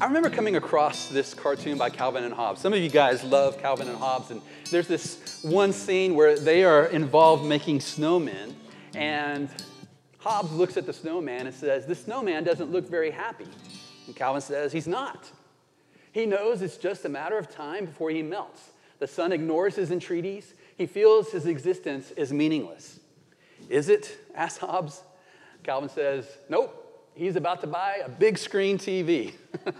I remember coming across this cartoon by Calvin and Hobbes. Some of you guys love Calvin and Hobbes, and there's this one scene where they are involved making snowmen, and Hobbes looks at the snowman and says, The snowman doesn't look very happy. And Calvin says, He's not. He knows it's just a matter of time before he melts. The sun ignores his entreaties. He feels his existence is meaningless. Is it? asks Hobbes. Calvin says, Nope. He's about to buy a big screen TV.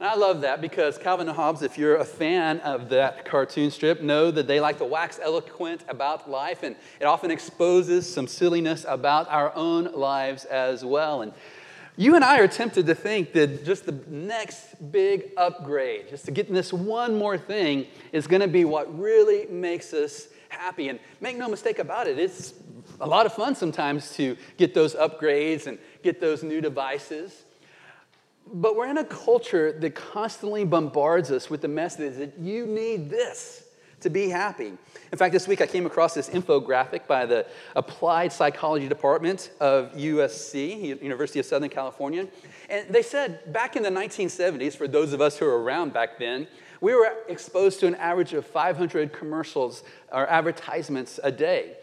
And I love that because Calvin and Hobbes, if you're a fan of that cartoon strip, know that they like to wax eloquent about life, and it often exposes some silliness about our own lives as well. And you and I are tempted to think that just the next big upgrade, just to get this one more thing, is going to be what really makes us happy. And make no mistake about it, it's a lot of fun sometimes to get those upgrades and get those new devices. But we're in a culture that constantly bombards us with the message that you need this to be happy. In fact, this week I came across this infographic by the Applied Psychology Department of USC, University of Southern California. And they said back in the 1970s, for those of us who were around back then, we were exposed to an average of 500 commercials or advertisements a day.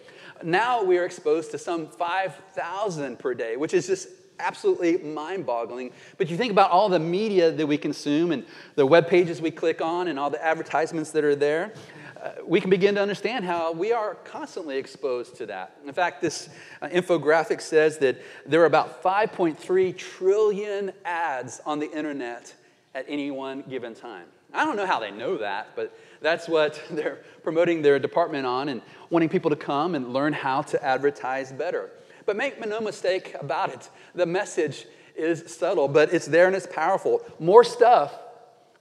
Now we are exposed to some 5,000 per day, which is just absolutely mind boggling. But you think about all the media that we consume and the web pages we click on and all the advertisements that are there. Uh, we can begin to understand how we are constantly exposed to that. In fact, this uh, infographic says that there are about 5.3 trillion ads on the internet at any one given time. I don't know how they know that, but that's what they're promoting their department on and wanting people to come and learn how to advertise better. But make no mistake about it, the message is subtle, but it's there and it's powerful. More stuff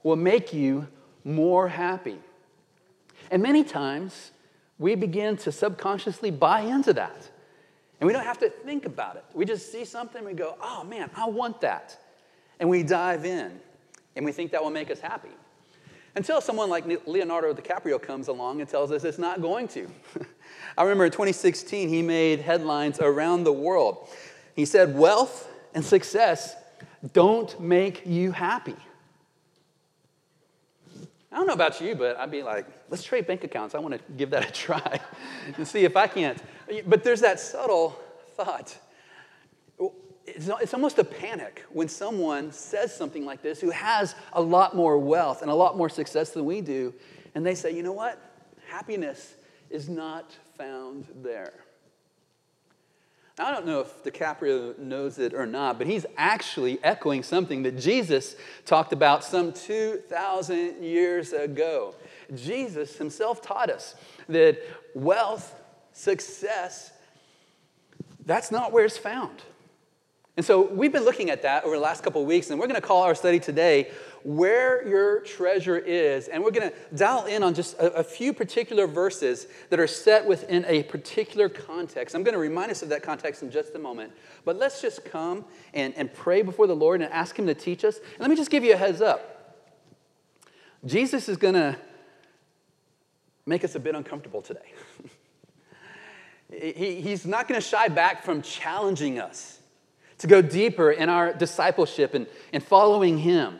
will make you more happy. And many times, we begin to subconsciously buy into that. And we don't have to think about it. We just see something, and we go, oh man, I want that. And we dive in, and we think that will make us happy. Until someone like Leonardo DiCaprio comes along and tells us it's not going to. I remember in 2016, he made headlines around the world. He said, Wealth and success don't make you happy. I don't know about you, but I'd be like, let's trade bank accounts. I want to give that a try and see if I can't. But there's that subtle thought. It's almost a panic when someone says something like this who has a lot more wealth and a lot more success than we do, and they say, you know what? Happiness is not found there. I don't know if DiCaprio knows it or not, but he's actually echoing something that Jesus talked about some 2,000 years ago. Jesus himself taught us that wealth, success, that's not where it's found. And so we've been looking at that over the last couple of weeks, and we're going to call our study today Where Your Treasure Is. And we're going to dial in on just a, a, few particular verses that are set within a particular context. I'm going to remind us of that context in just a moment. But let's just come and, and pray before the Lord and ask Him to teach us. And let me just give you a heads up Jesus is going to make us a bit uncomfortable today. he, he's not going to shy back from challenging us to go deeper in our discipleship and, and following Him.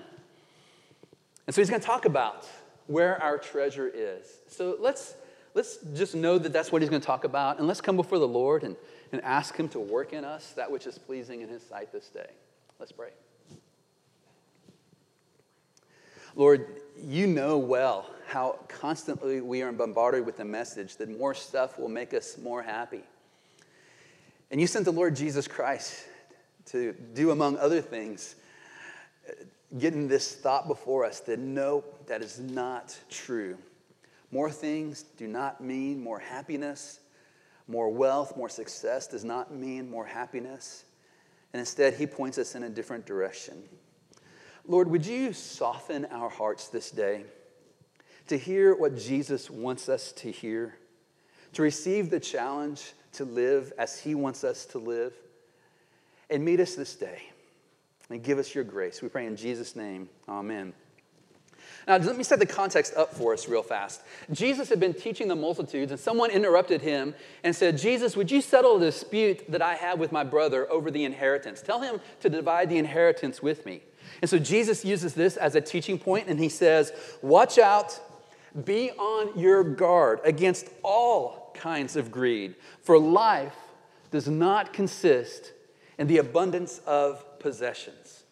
And so He's going to talk about where our treasure is. So let's, let's just know that that's what He's going to talk about, and let's come before the Lord and, and ask Him to work in us that which is pleasing in His sight this day. Let's pray. Lord, you know well how constantly we are bombarded with the message that more stuff will make us more happy. And you sent the Lord Jesus Christ to do, among other things, getting this thought before us that no, that is not true. More things do not mean more happiness. More wealth, more success does not mean more happiness. And instead, he points us in a different direction. Lord, would you soften our hearts this day to hear what Jesus wants us to hear, to receive the challenge to live as he wants us to live? And meet us this day and give us your grace. We pray in Jesus' name. Amen. Now, let me set the context up for us real fast. Jesus had been teaching the multitudes, and someone interrupted him and said, Jesus, would you settle the dispute that I have with my brother over the inheritance? Tell him to divide the inheritance with me. And so Jesus uses this as a teaching point, and he says, Watch out, be on your guard against all kinds of greed, for life does not consist in the abundance of possessions.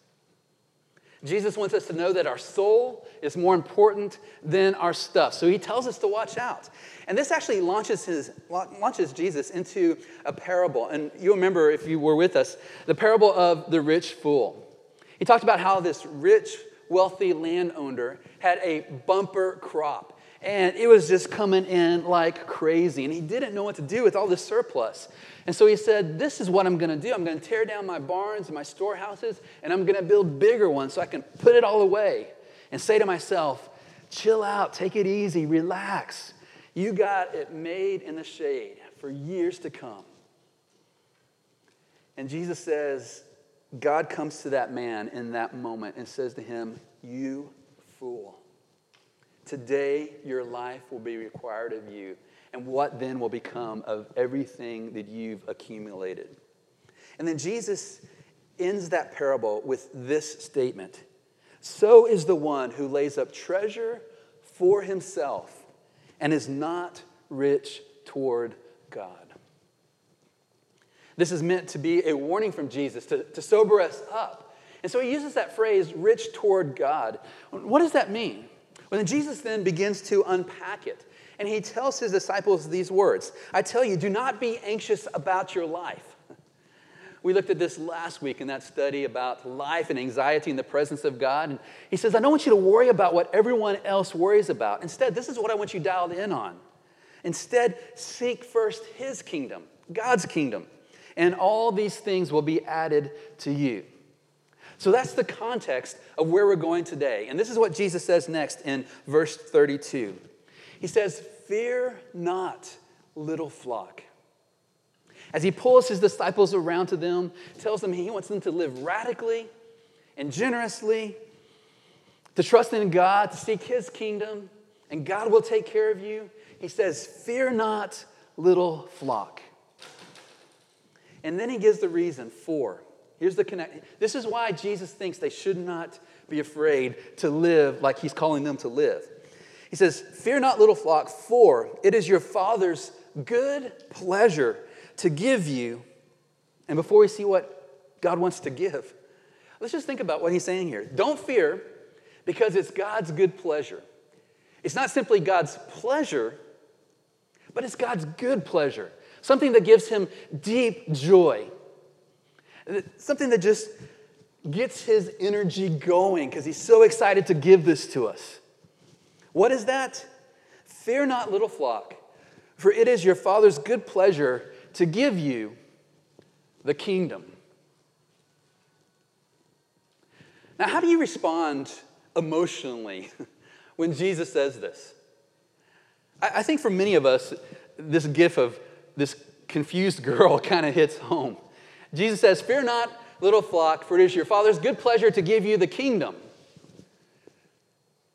Jesus wants us to know that our soul is more important than our stuff. So he tells us to watch out. And this actually launches, his, launches Jesus into a parable. And you remember, if you were with us, the parable of the rich fool. He talked about how this rich, wealthy landowner had a bumper crop. And it was just coming in like crazy. And he didn't know what to do with all this surplus. And so he said, This is what I'm going to do. I'm going to tear down my barns and my storehouses, and I'm going to build bigger ones so I can put it all away and say to myself, Chill out, take it easy, relax. You got it made in the shade for years to come. And Jesus says, God comes to that man in that moment and says to him, You fool. Today, your life will be required of you. And what then will become of everything that you've accumulated? And then Jesus ends that parable with this statement So is the one who lays up treasure for himself and is not rich toward God. This is meant to be a warning from Jesus to, to sober us up. And so he uses that phrase, rich toward God. What does that mean? Well, then Jesus then begins to unpack it. And he tells his disciples these words I tell you, do not be anxious about your life. We looked at this last week in that study about life and anxiety in the presence of God. And he says, I don't want you to worry about what everyone else worries about. Instead, this is what I want you dialed in on. Instead, seek first his kingdom, God's kingdom, and all these things will be added to you. So that's the context of where we're going today. And this is what Jesus says next in verse 32. He says, Fear not, little flock. As he pulls his disciples around to them, tells them he wants them to live radically and generously, to trust in God, to seek his kingdom, and God will take care of you. He says, Fear not, little flock. And then he gives the reason for. Here's the connect. This is why Jesus thinks they should not be afraid to live like he's calling them to live. He says, Fear not, little flock, for it is your Father's good pleasure to give you. And before we see what God wants to give, let's just think about what he's saying here. Don't fear because it's God's good pleasure. It's not simply God's pleasure, but it's God's good pleasure, something that gives him deep joy. Something that just gets his energy going because he's so excited to give this to us. What is that? Fear not, little flock, for it is your Father's good pleasure to give you the kingdom. Now, how do you respond emotionally when Jesus says this? I think for many of us, this gif of this confused girl kind of hits home. Jesus says, Fear not, little flock, for it is your Father's good pleasure to give you the kingdom.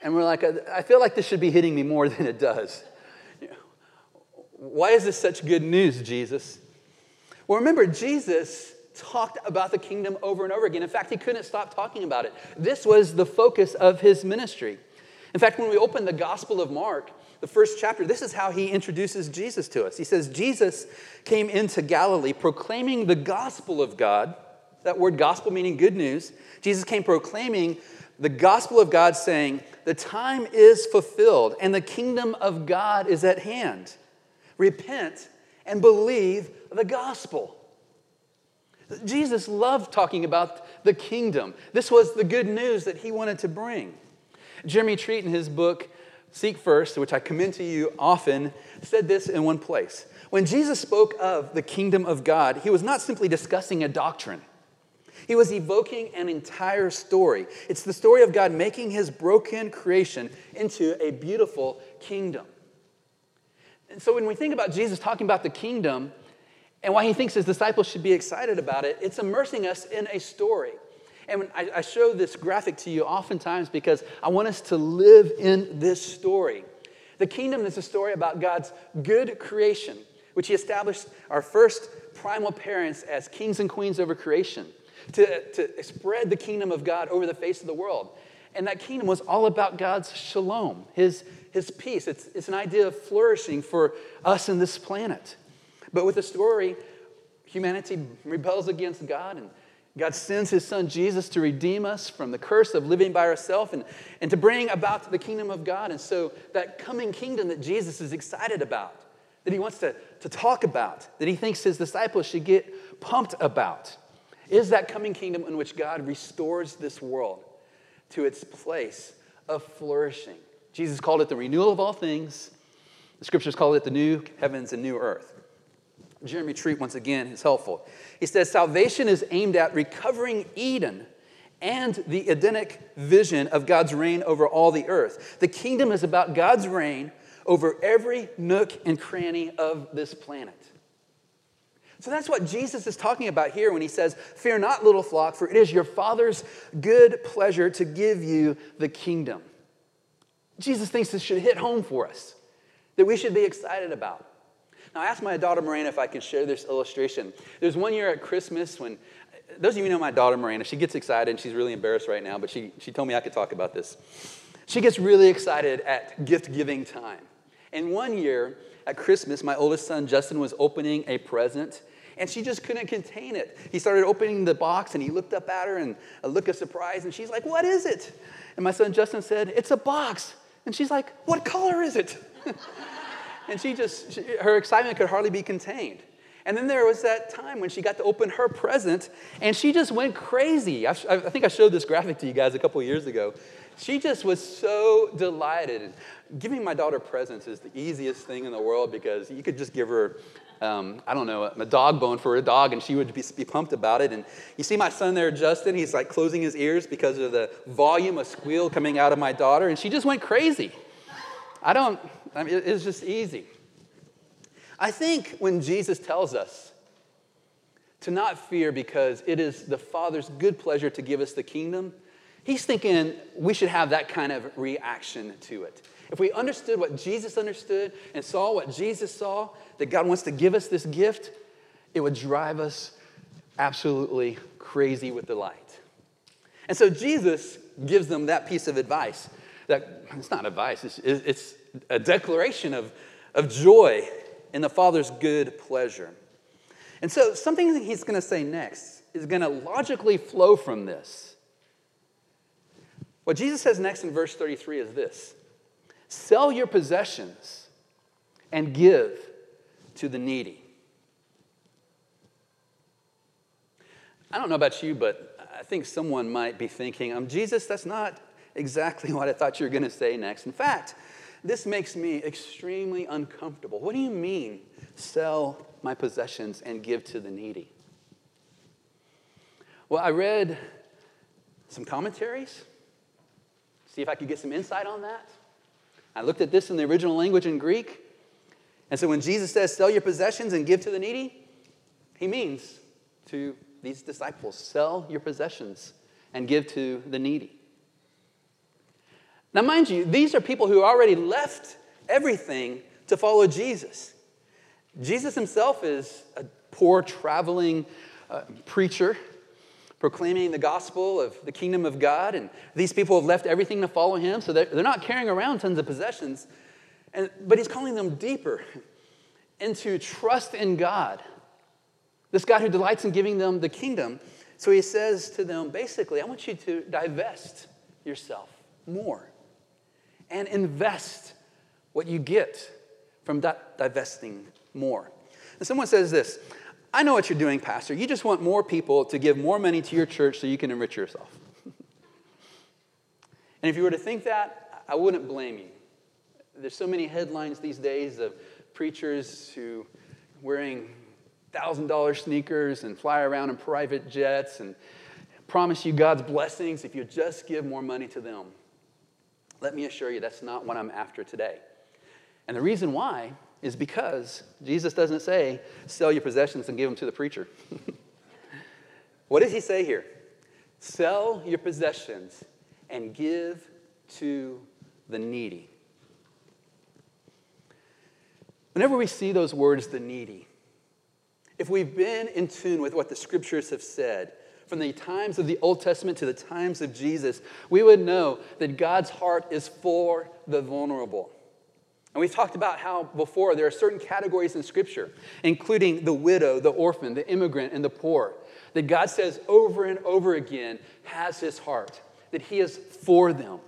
And we're like, I feel like this should be hitting me more than it does. Why is this such good news, Jesus? Well, remember, Jesus talked about the kingdom over and over again. In fact, he couldn't stop talking about it. This was the focus of his ministry. In fact, when we open the Gospel of Mark, the first chapter, this is how he introduces Jesus to us. He says, Jesus came into Galilee proclaiming the gospel of God. That word gospel meaning good news. Jesus came proclaiming the gospel of God, saying, The time is fulfilled and the kingdom of God is at hand. Repent and believe the gospel. Jesus loved talking about the kingdom. This was the good news that he wanted to bring. Jeremy Treat, in his book, Seek First, which I commend to you often, said this in one place. When Jesus spoke of the kingdom of God, he was not simply discussing a doctrine. He was evoking an entire story. It's the story of God making his broken creation into a beautiful kingdom. And so when we think about Jesus talking about the kingdom and why he thinks his disciples should be excited about it, it's immersing us in a story. And I, I show this graphic to you oftentimes because I want us to live in this story. The kingdom is a story about God's good creation, which He established our first primal parents as kings and queens over creation. to, to spread the kingdom of God over the face of the world. And that kingdom was all about God's shalom, his, his peace. It's, it's an idea of flourishing for us in this planet. But with the story, humanity rebels against God, and God sends his son Jesus to redeem us from the curse of living by ourselves and, and to bring about the kingdom of God. And so, that coming kingdom that Jesus is excited about, that he wants to, to talk about, that he thinks his disciples should get pumped about, is that coming kingdom in which God restores this world to its place of flourishing. Jesus called it the renewal of all things. The scriptures call it the new heavens and new earth. Jeremy Treat, once again, is helpful. He says, Salvation is aimed at recovering Eden and the Edenic vision of God's reign over all the earth. The kingdom is about God's reign over every nook and cranny of this planet. So that's what Jesus is talking about here when he says, Fear not, little flock, for it is your Father's good pleasure to give you the kingdom. Jesus thinks this should hit home for us, that we should be excited about. Now, I asked my daughter Miranda if I could share this illustration. There's one year at Christmas when, those of you know my daughter Miranda, she gets excited and she's really embarrassed right now, but she, she told me I could talk about this. She gets really excited at gift giving time. And one year at Christmas, my oldest son Justin was opening a present and she just couldn't contain it. He started opening the box and he looked up at her and a look of surprise and she's like, What is it? And my son Justin said, It's a box. And she's like, What color is it? and she just, she, her excitement could hardly be contained. And then there was that time when she got to open her present and she just went crazy. I, I think I showed this graphic to you guys a couple years ago. She just was so delighted. Giving my daughter presents is the easiest thing in the world because you could just give her, um, I don't know, a dog bone for a dog and she would be, be pumped about it. And you see my son there, Justin, he's like closing his ears because of the volume of squeal coming out of my daughter. And she just went crazy. I don't, I mean, it's just easy. I think when Jesus tells us to not fear because it is the Father's good pleasure to give us the kingdom, he's thinking we should have that kind of reaction to it. If we understood what Jesus understood and saw what Jesus saw, that God wants to give us this gift, it would drive us absolutely crazy with delight. And so Jesus gives them that piece of advice. That it's not advice, it's, it's a declaration of, of joy in the Father's good pleasure. And so, something that he's going to say next is going to logically flow from this. What Jesus says next in verse 33 is this Sell your possessions and give to the needy. I don't know about you, but I think someone might be thinking, um, Jesus, that's not exactly what I thought you were going to say next. In fact, this makes me extremely uncomfortable. What do you mean, sell my possessions and give to the needy? Well, I read some commentaries, see if I could get some insight on that. I looked at this in the original language in Greek. And so when Jesus says, sell your possessions and give to the needy, he means to these disciples, sell your possessions and give to the needy. Now, mind you, these are people who already left everything to follow Jesus. Jesus himself is a poor traveling uh, preacher proclaiming the gospel of the kingdom of God, and these people have left everything to follow him, so they're, they're not carrying around tons of possessions. And, but he's calling them deeper into trust in God, this God who delights in giving them the kingdom. So he says to them, basically, I want you to divest yourself more and invest what you get from that divesting more. And someone says this I know what you're doing, Pastor. You just want more people to give more money to your church so you can enrich yourself. and if you were to think that, I wouldn't blame you. There's so many headlines these days of preachers who wearing $1,000 sneakers and fly around in private jets and promise you God's blessings if you just give more money to them. Let me assure you, that's not what I'm after today. And the reason why is because Jesus doesn't say, sell your possessions and give them to the preacher. what does he say here? Sell your possessions and give to the needy. Whenever we see those words, the needy, if we've been in tune with what the scriptures have said, from the times of the Old Testament to the times of Jesus, we would know that God's heart is for the vulnerable. And we've talked about how before there are certain categories in Scripture, including the widow, the orphan, the immigrant, and the poor, that God says over and over again has his heart, that he is for them.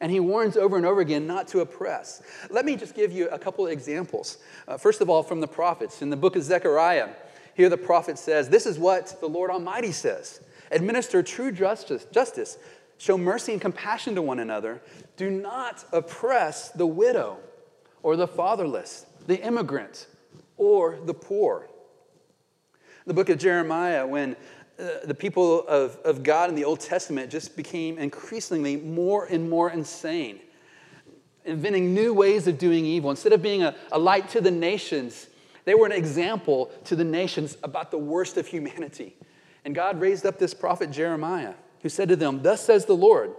And he warns over and over again not to oppress. Let me just give you a couple of examples. Uh, first of all, from the prophets. In the book of Zechariah, here the prophet says, This is what the Lord Almighty says Administer true justice, justice, show mercy and compassion to one another. Do not oppress the widow or the fatherless, the immigrant, or the poor. The book of Jeremiah, when uh, the people of, of God in the Old Testament just became increasingly more and more insane, inventing new ways of doing evil. Instead of being a, a light to the nations, they were an example to the nations about the worst of humanity. And God raised up this prophet Jeremiah, who said to them, Thus says the Lord,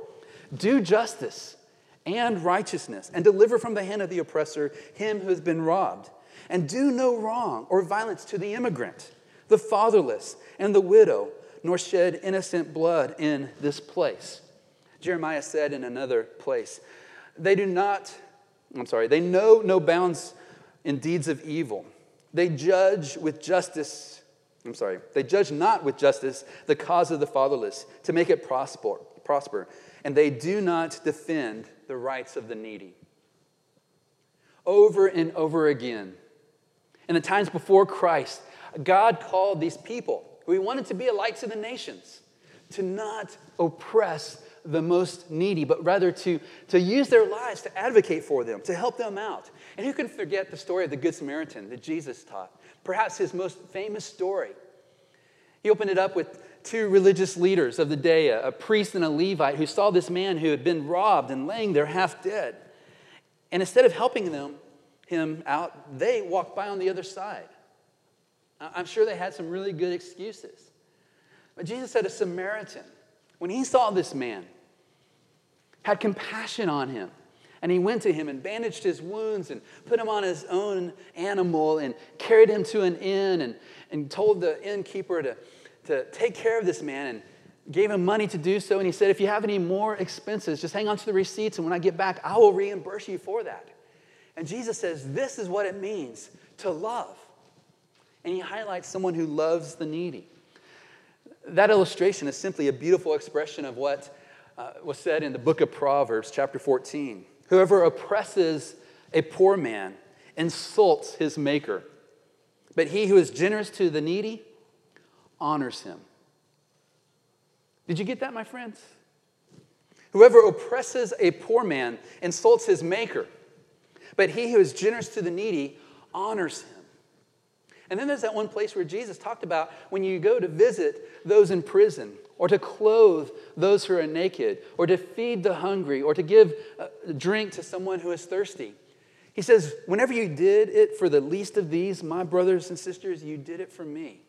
do justice and righteousness, and deliver from the hand of the oppressor him who has been robbed. And do no wrong or violence to the immigrant, the fatherless, and the widow, nor shed innocent blood in this place. Jeremiah said in another place, They do not, I'm sorry, they know no bounds in deeds of evil. They judge with justice, I'm sorry, they judge not with justice the cause of the fatherless to make it prosper, prosper and they do not defend the rights of the needy. Over and over again, in the times before Christ, God called these people who he wanted to be a light to the nations to not oppress the most needy, but rather to, to use their lives to advocate for them, to help them out. And who can forget the story of the Good Samaritan that Jesus taught? Perhaps his most famous story. He opened it up with two religious leaders of the day, a, priest and a Levite, who saw this man who had been robbed and laying there half dead. And instead of helping them, him out, they walked by on the other side. I'm sure they had some really good excuses. But Jesus said a Samaritan, when he saw this man, had compassion on him. And he went to him and bandaged his wounds and put him on his own animal and carried him to an inn and, and told the innkeeper to, to take care of this man and gave him money to do so. And he said, If you have any more expenses, just hang on to the receipts, and when I get back, I will reimburse you for that. And Jesus says, This is what it means to love. And he highlights someone who loves the needy. That illustration is simply a beautiful expression of what uh, was said in the book of Proverbs, chapter 14. Whoever oppresses a poor man insults his maker, but he who is generous to the needy honors him. Did you get that, my friends? Whoever oppresses a poor man insults his maker, but he who is generous to the needy honors him. And then there's that one place where Jesus talked about when you go to visit those in prison, or to clothe those who are naked, or to feed the hungry, or to give drink to someone who is thirsty. He says, Whenever you did it for the least of these, my brothers and sisters, you did it for me.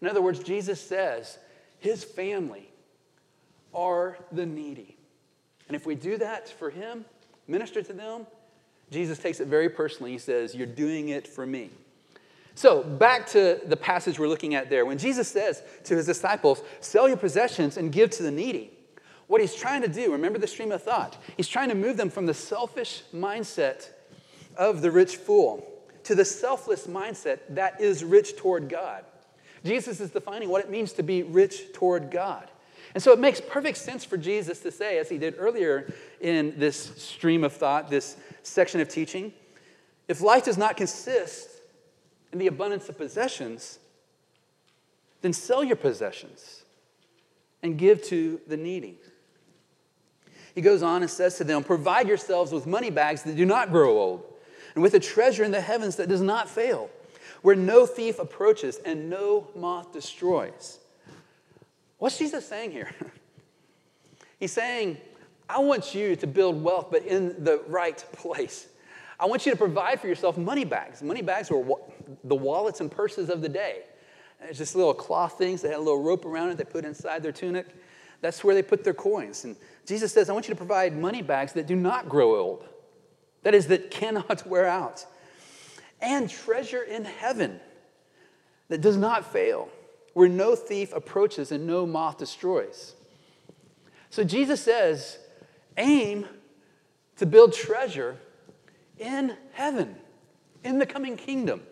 In other words, Jesus says his family are the needy. And if we do that for him, minister to them, Jesus takes it very personally. He says, You're doing it for me. So, back to the passage we're looking at there. When Jesus says to his disciples, Sell your possessions and give to the needy, what he's trying to do, remember the stream of thought, he's trying to move them from the selfish mindset of the rich fool to the selfless mindset that is rich toward God. Jesus is defining what it means to be rich toward God. And so it makes perfect sense for Jesus to say, as he did earlier in this stream of thought, this section of teaching, if life does not consist in the abundance of possessions, then sell your possessions and give to the needy. He goes on and says to them, Provide yourselves with money bags that do not grow old, and with a treasure in the heavens that does not fail where no thief approaches and no moth destroys. What's Jesus saying here? He's saying, I want you to build wealth, but in the right place. I want you to provide for yourself money bags. Money bags were the wallets and purses of the day. it's just little cloth things that had a little rope around it they put inside their tunic. That's where they put their coins. And Jesus says, I want you to provide money bags that do not grow old. That is, that cannot wear out and treasure in heaven that does not fail, where no thief approaches and no moth destroys. So Jesus says, aim to build treasure in heaven, in the coming kingdom.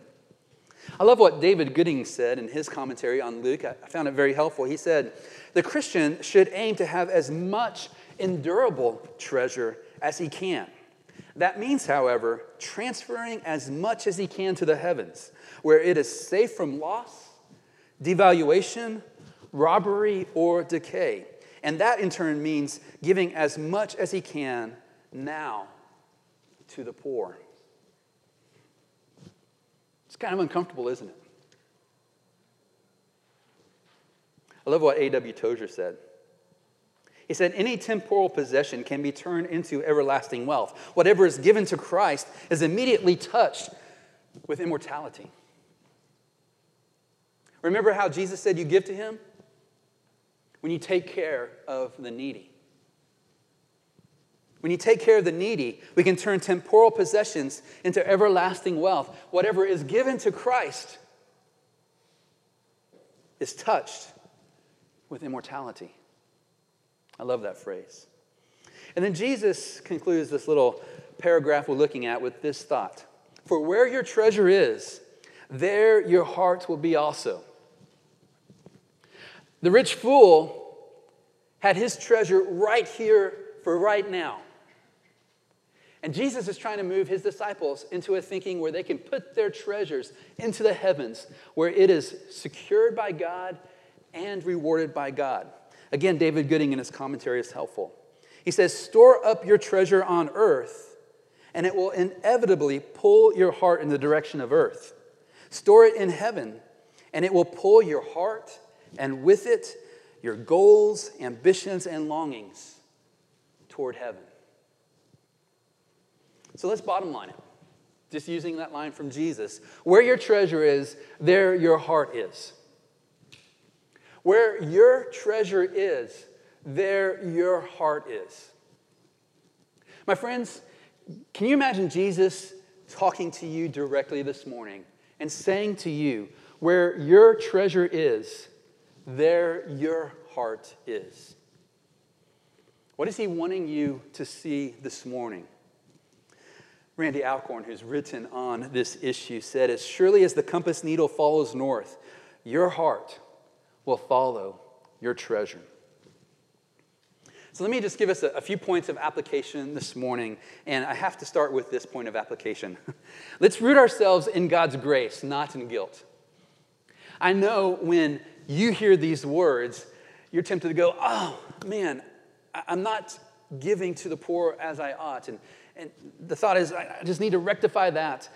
I love what David Gooding said in his commentary on Luke. I found it very helpful. He said, The Christian should aim to have as much endurable treasure as he can. That means, however, transferring as much as he can to the heavens, where it is safe from loss, devaluation, robbery, or decay. And that in turn means giving as much as he can now to the poor. It's kind of uncomfortable, isn't it? I love what A.W. Tozer said. He said, Any temporal possession can be turned into everlasting wealth. Whatever is given to Christ is immediately touched with immortality. Remember how Jesus said you give to him? When you take care of the needy. When you take care of the needy, we can turn temporal possessions into everlasting wealth. Whatever is given to Christ is touched with immortality. I love that phrase. And then Jesus concludes this little paragraph we're looking at with this thought For where your treasure is, there your heart will be also. The rich fool had his treasure right here for right now. And Jesus is trying to move his disciples into a thinking where they can put their treasures into the heavens, where it is secured by God and rewarded by God. Again, David Gooding in his commentary is helpful. He says, Store up your treasure on earth, and it will inevitably pull your heart in the direction of earth. Store it in heaven, and it will pull your heart and with it, your goals, ambitions, and longings toward heaven. So let's bottom line it. Just using that line from Jesus. Where your treasure is, there your heart is. Where your treasure is, there your heart is. My friends, can you imagine Jesus talking to you directly this morning and saying to you, Where your treasure is, there your heart is. What is he wanting you to see this morning? Randy Alcorn, who's written on this issue, said, As surely as the compass needle follows north, your heart will follow your treasure. So let me just give us a, a, few points of application this morning, and I have to start with this point of application. Let's root ourselves in God's grace, not in guilt. I know when you hear these words, you're tempted to go, oh, man, I'm not giving to the poor as I ought. And, and the thought is, I just need to rectify that.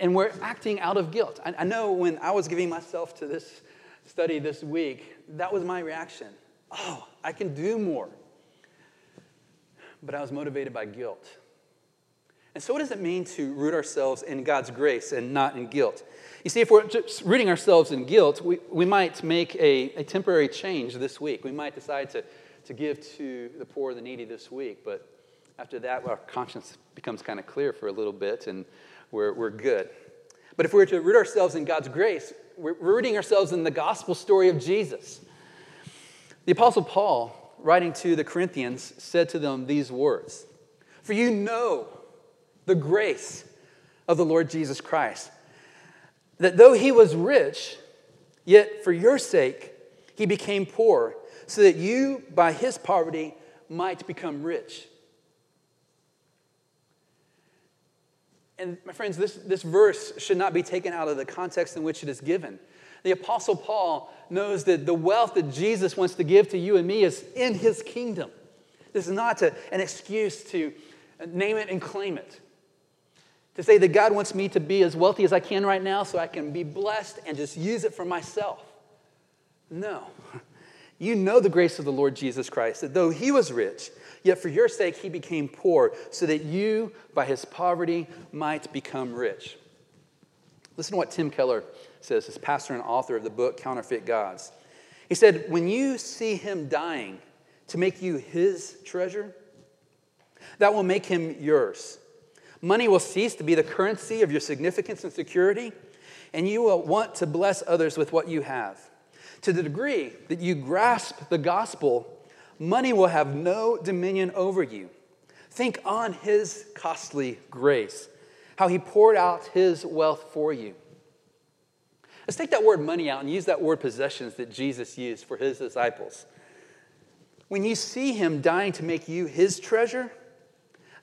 And, we're acting out of guilt. I, know when I was giving myself to this study this week, that was my reaction. Oh, I can do more. But I was motivated by guilt. And so, what does it mean to root ourselves in God's grace and not in guilt? You see, if we're just rooting ourselves in guilt, we, we might make a, a temporary change this week. We might decide to, to give to the poor the needy this week, but after that, our conscience becomes kind of clear for a little bit and we're, we're good. But if we were to root ourselves in God's grace, we're rooting ourselves in the gospel story of Jesus. The Apostle Paul, writing to the Corinthians, said to them these words For you know the grace of the Lord Jesus Christ that though he was rich, yet for your sake he became poor, so that you, by his poverty, might become rich. And my friends, this, this verse should not be taken out of the context in which it is given. The Apostle Paul knows that the wealth that Jesus wants to give to you and me is in his kingdom. This is not an excuse to name it and claim it to say that God wants me to be as wealthy as I can right now so I can be blessed and just use it for myself. No. You know the grace of the Lord Jesus Christ, that though he was rich, yet for your sake he became poor, so that you, by his poverty, might become rich. Listen to what Tim Keller says, as pastor and author of the book Counterfeit Gods. He said, When you see him dying to make you his treasure, that will make him yours. Money will cease to be the currency of your significance and security, and you will want to bless others with what you have. To the degree that you grasp the gospel, money will have no dominion over you. Think on his costly grace, how he poured out his wealth for you. Let's take that word money out and use that word possessions that Jesus used for his disciples. When you see him dying to make you his treasure,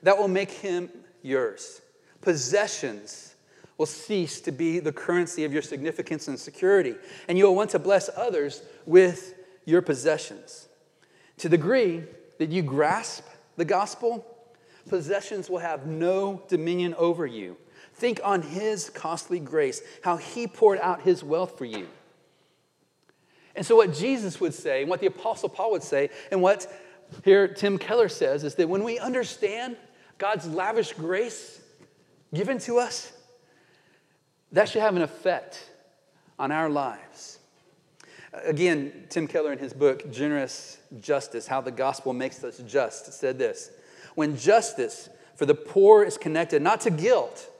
that will make him yours. Possessions will cease to be the currency of your significance and security, and you'll want to bless others with your possessions. To the degree that you grasp the gospel, possessions will have no dominion over you. Think on his costly grace, how he poured out his wealth for you. And so, what Jesus would say, and what the Apostle Paul would say, and what here Tim Keller says is that when we understand God's lavish grace given to us, that should have an effect on our lives. Again, Tim Keller in his book, Generous Justice How the Gospel Makes Us Just, said this When justice for the poor is connected not to guilt,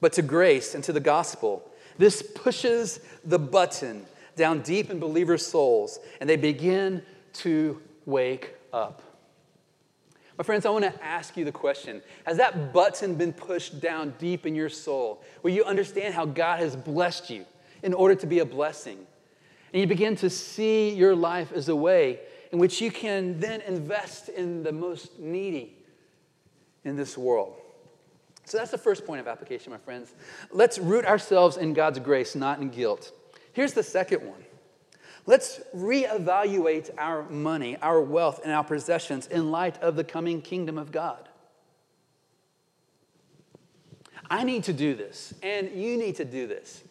but to grace and to the gospel, this pushes the button down deep in believers' souls and they begin to wake up. My friends, I want to ask you the question Has that button been pushed down deep in your soul where you understand how God has blessed you in order to be a blessing? And you begin to see your life as a way in which you can then invest in the most needy in this world. So that's the first point of application, my friends. Let's root ourselves in God's grace, not in guilt. Here's the second one let's reevaluate our money, our wealth, and our possessions in light of the coming kingdom of God. I need to do this, and you need to do this.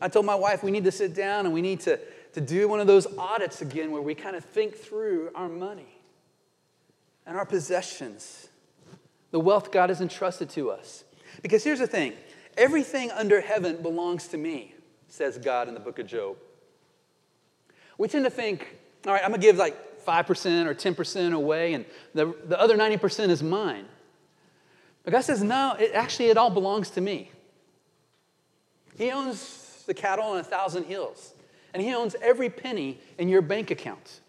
I told my wife we need to sit down and we need to, to do one of those audits again where we kind of think through our money and our possessions the wealth God has entrusted to us. Because here's the thing everything under heaven belongs to me, says God in the book of Job. We tend to think, all right, I'm going to give like 5% or 10% away, and the, the other 90% is mine. But God says, no, it, actually, it all belongs to me. He owns the cattle on a thousand hills, and He owns every penny in your bank account.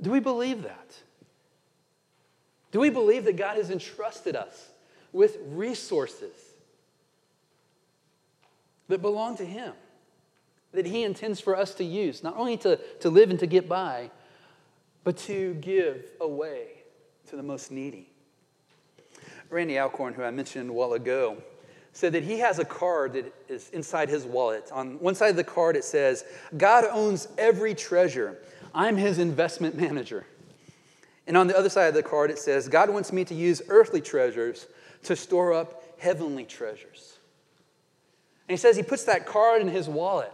Do we believe that? Do we believe that God has entrusted us with resources that belong to Him, that He intends for us to use, not only to, to live and to get by, but to give away to the most needy? Randy Alcorn, who I mentioned a while ago, said that he has a card that is inside his wallet. On one side of the card, it says, God owns every treasure. I'm his investment manager. And on the other side of the card, it says, God wants me to use earthly treasures to store up heavenly treasures. And he says he puts that card in his wallet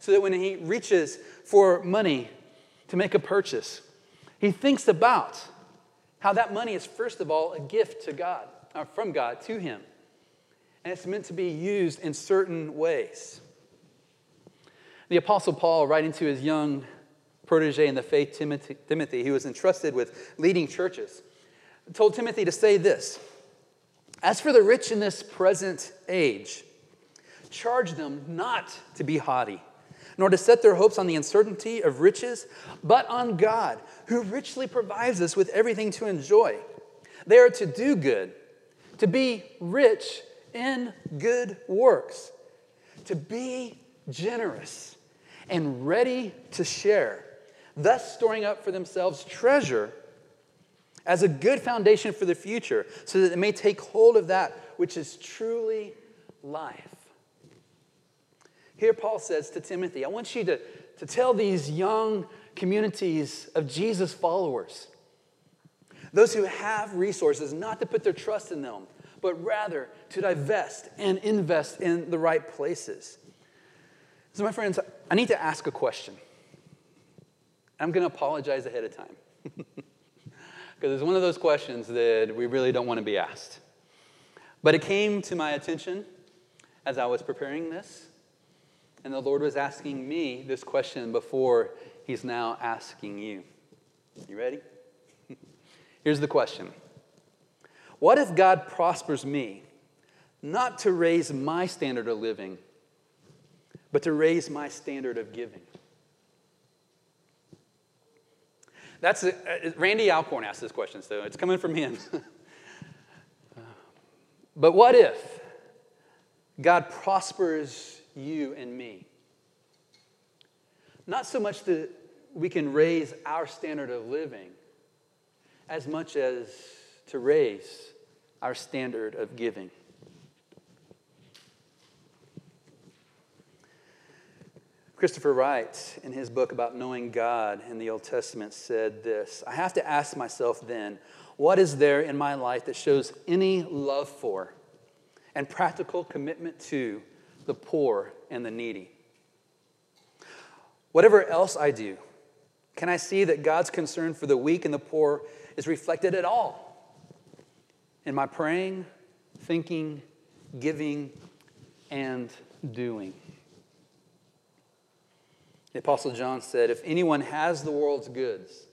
so that when he reaches for money to make a purchase, he thinks about how that money is, first of all, a gift to God, or from God to him. And it's meant to be used in certain ways. The Apostle Paul, writing to his young protege in the faith, Timothy, Timothy, who was entrusted with leading churches, told Timothy to say this As for the rich in this present age, charge them not to be haughty, nor to set their hopes on the uncertainty of riches, but on God, who richly provides us with everything to enjoy. They are to do good, to be rich in good works, to be generous and ready to share thus storing up for themselves treasure as a good foundation for the future, so that they may take hold of that which is truly life. Here, Paul says to Timothy, I want you to, to tell these young communities of Jesus followers, those who have resources, not to put their trust in them, but rather to divest and invest in the right places. So, my friends, I need to ask a question. I'm going to apologize ahead of time. Because it's one of those questions that we really don't want to be asked. But it came to my attention as I was preparing this, and the Lord was asking me this question before He's now asking you. You ready? Here's the question What if God prospers me, not to raise my standard of living, but to raise my standard of giving. That's uh, Randy Alcorn asked this question, so it's coming from him. but what if God prospers you and me? Not so much that we can raise our standard of living, as much as to raise our standard of giving. Christopher Wright, in his book about knowing God in the Old Testament, said this I have to ask myself then, what is there in my life that shows any love for and practical commitment to the poor and the needy? Whatever else I do, can I see that God's concern for the weak and the poor is reflected at all in my praying, thinking, giving, and doing? The Apostle John said, If anyone has the world's goods,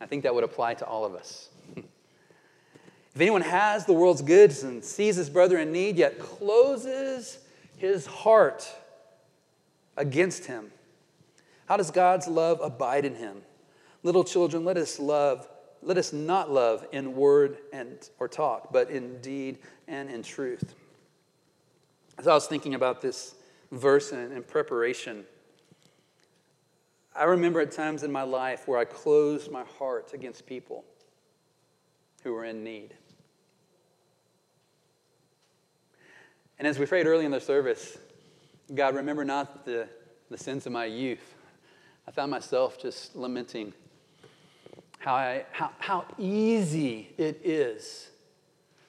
I think that would apply to all of us. if anyone has the world's goods and sees his brother in need, yet closes his heart against him, how does God's love abide in him? Little children, let us love, let us not love in word and or talk, but in deed and in truth. As I was thinking about this verse in, in preparation, I remember at times in my life where I closed my heart against people who were in need. And as we prayed early in the service, God, remember not the, the sins of my youth. I found myself just lamenting how, I, how, how easy it is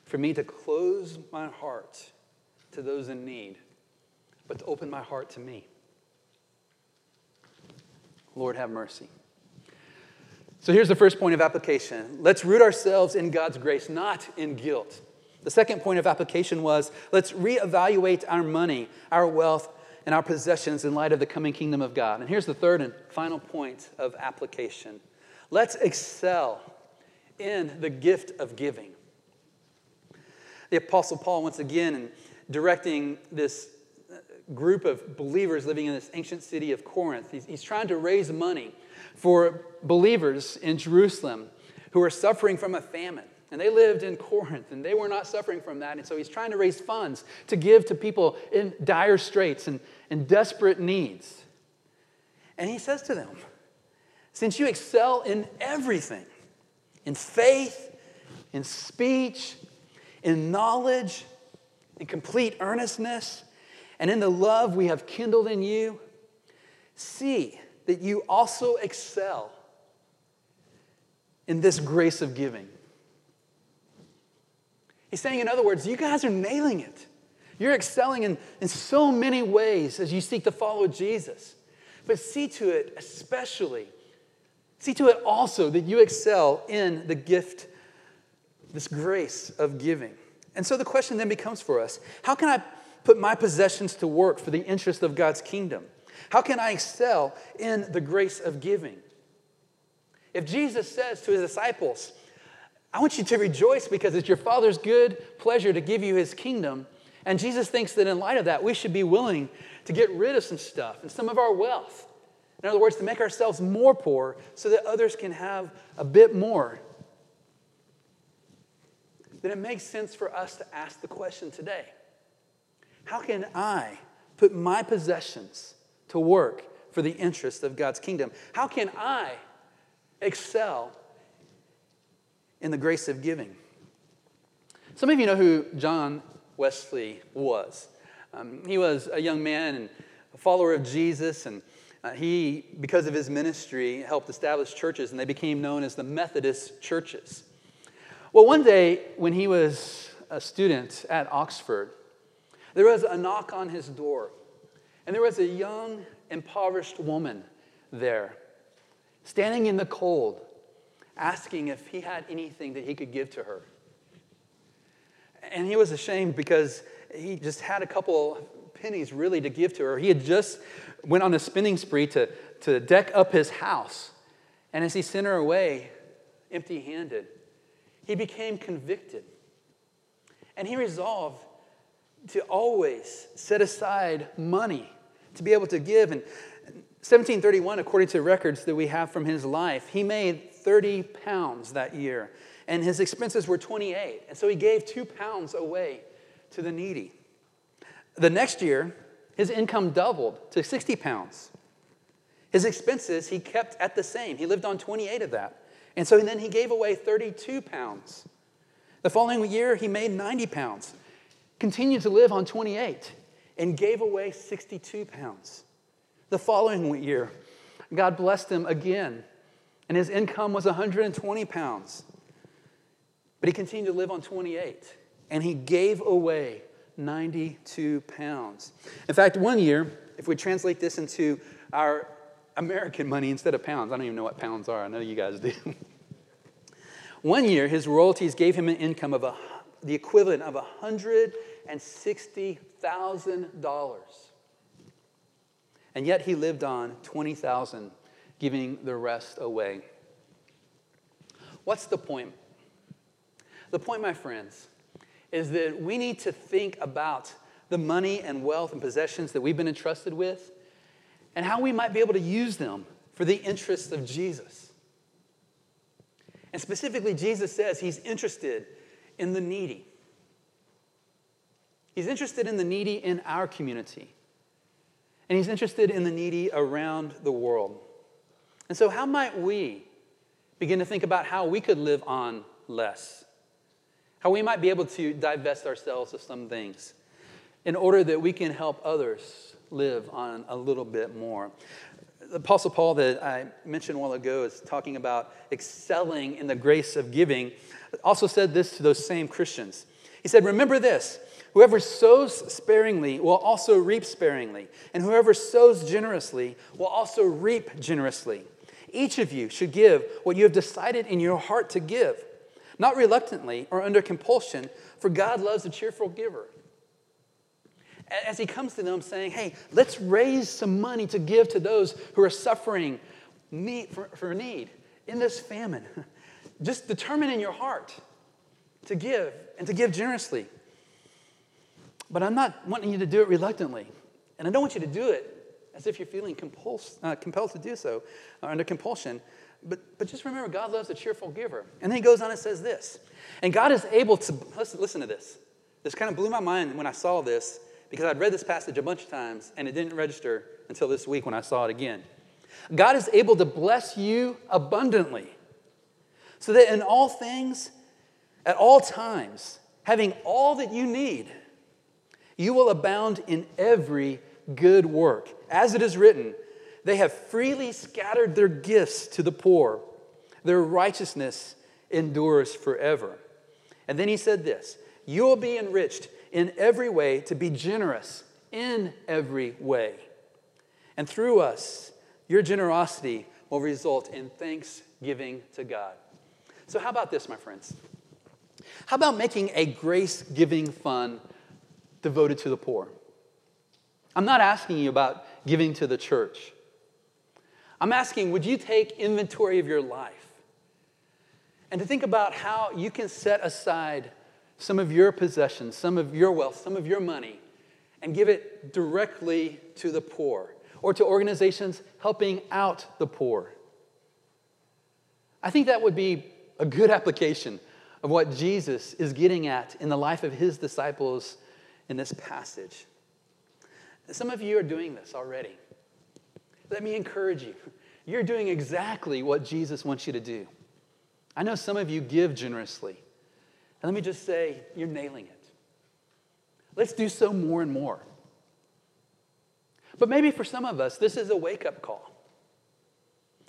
for me to close my heart to those in need but to open my heart to me. Lord, have mercy. So here's the first point of application. Let's root ourselves in God's grace, not in guilt. The second point of application was let's reevaluate our money, our wealth, and our possessions in light of the coming kingdom of God. And here's the third and final point of application let's excel in the gift of giving. The Apostle Paul, once again, in directing this uh, group of believers living in this ancient city of Corinth. He's, he's, trying to raise money for believers in Jerusalem who are suffering from a famine. And they lived in Corinth and they were not suffering from that. And so he's trying to raise funds to give to people in dire straits and, and desperate needs. And he says to them, Since you excel in everything, in faith, in speech, in knowledge, in complete earnestness, and in the love we have kindled in you, see that you also excel in this grace of giving. He's saying, in other words, you guys are nailing it. You're excelling in, in so many ways as you seek to follow Jesus. But see to it, especially, see to it also that you excel in the gift, this grace of giving. And so the question then becomes for us how can I put my possessions to work for the interest of God's kingdom? How can I excel in the grace of giving? If Jesus says to his disciples, I want you to rejoice because it's your Father's good pleasure to give you his kingdom. And Jesus thinks that in light of that, we should be willing to get rid of some stuff and some of our wealth. In other words, to make ourselves more poor so that others can have a bit more. Then it makes sense for us to ask the question today how can I put my possessions to work for the interest of God's kingdom? How can I excel in the grace of giving? Some of you know who John Wesley was. Um, he was a young man and a follower of Jesus, and uh, he, because of his ministry, helped establish churches, and they became known as the Methodist churches. Well, one day when he was a student at Oxford, there was a knock on his door, and there was a young, impoverished woman there, standing in the cold, asking if he had anything that he could give to her. And he was ashamed because he just had a couple pennies really to give to her. He had just went on a spending spree to, to deck up his house. And as he sent her away empty handed, he became convicted. And he resolved to always set aside money to be able to give. And 1731, according to records that we have from his life, he made 30 pounds that year, and his expenses were 28. And so he gave two pounds away to the needy. The next year, his income doubled to 60 pounds. His expenses he kept at the same. He lived on 28 of that. And so then he gave away 32 pounds. The following year, he made 90 pounds, continued to live on 28, and gave away 62 pounds. The following year, God blessed him again, and his income was 120 pounds. But he continued to live on 28, and he gave away 92 pounds. In fact, one year, if we translate this into our American money instead of pounds, I don't even know what pounds are, I know you guys do. one year, his royalties gave him an income of a, the equivalent of $160,000. And yet he lived on 20,000, giving the rest away. What's the point? The point, my friends, is that we need to think about the money and wealth and possessions that we've been entrusted with and how we might be able to use them for the interests of Jesus. And specifically, Jesus says he's interested in the needy. He's interested in the needy in our community. And he's interested in the needy around the world. And so, how might we begin to think about how we could live on less? How we might be able to divest ourselves of some things in order that we can help others live on a little bit more. The Apostle Paul, that I mentioned a while ago, is talking about excelling in the grace of giving, also said this to those same Christians. He said, Remember this whoever sows sparingly will also reap sparingly, and whoever sows generously will also reap generously. Each of you should give what you have decided in your heart to give not reluctantly or under compulsion, for God loves a cheerful giver. As he comes to them saying, hey, let's raise some money to give to those who are suffering need, for, for need in this famine. Just determine in your heart to give and to give generously. But I'm not wanting you to do it reluctantly. And I don't want you to do it as if you're feeling compuls- uh, compelled to do so, or under compulsion. But, but just remember, God loves a cheerful giver. And then he goes on and says this. And God is able to, listen, listen to this. This kind of blew my mind when I saw this because I'd read this passage a bunch of times and it didn't register until this week when I saw it again. God is able to bless you abundantly so that in all things, at all times, having all that you need, you will abound in every good work. As it is written, they have freely scattered their gifts to the poor. Their righteousness endures forever. And then he said this You will be enriched in every way to be generous in every way. And through us, your generosity will result in thanksgiving to God. So, how about this, my friends? How about making a grace giving fund devoted to the poor? I'm not asking you about giving to the church. I'm asking, would you take inventory of your life and to think about how you can set aside some of your possessions, some of your wealth, some of your money, and give it directly to the poor or to organizations helping out the poor? I think that would be a good application of what Jesus is getting at in the life of his disciples in this passage. Some of you are doing this already. Let me encourage you. You're doing exactly what Jesus wants you to do. I know some of you give generously. And let me just say, you're nailing it. Let's do so more and more. But maybe for some of us, this is a wake up call.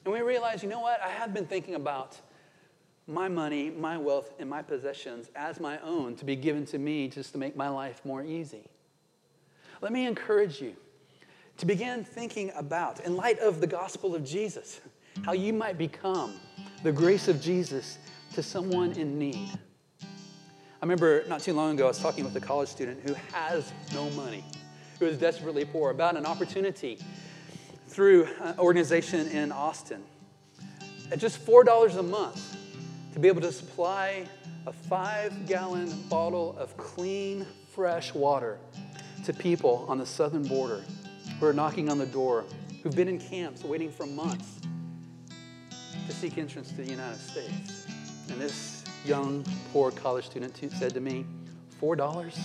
And we realize, you know what? I have been thinking about my money, my wealth, and my possessions as my own to be given to me just to make my life more easy. Let me encourage you to begin thinking about, in light of the gospel of Jesus, how you might become the grace of Jesus to someone in need. I remember not too long ago, I was talking with a college student who has no money, who is desperately poor, about an opportunity through an organization in Austin at just $4 a month to be able to supply a five gallon bottle of clean, fresh water to people on the southern border who are knocking on the door, who've been in camps waiting for months to seek entrance to the United States. And this young, poor college student said to me, $4?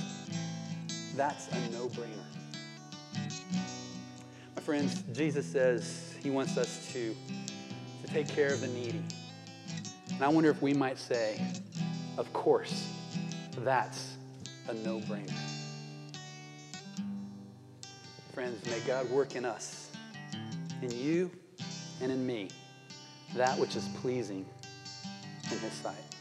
That's a no brainer. My friends, Jesus says he wants us to, to take care of the needy. And I wonder if we might say, of course, that's a no brainer. Friends, may God work in us, in you and in me, that which is pleasing in his sight.